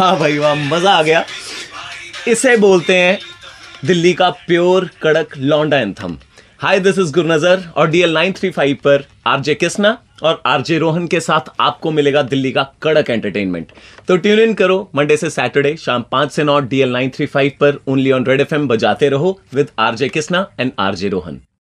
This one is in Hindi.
वाह भाई, वाह, मज़ा आ गया। इसे बोलते हैं दिल्ली का प्योर कड़क लौंडा एंथम। हाय दिस इज़ गुरनजर और डीएल 935 पर आरजे किसना और आरजे रोहन के साथ आपको मिलेगा दिल्ली का कड़क एंटरटेनमेंट तो ट्यून इन करो मंडे से सैटरडे शाम पाँच से नौ डीएल 935 पर ओनली ऑन रेड एफएम बजाते रहो with RJ Kisna and RJ Rohan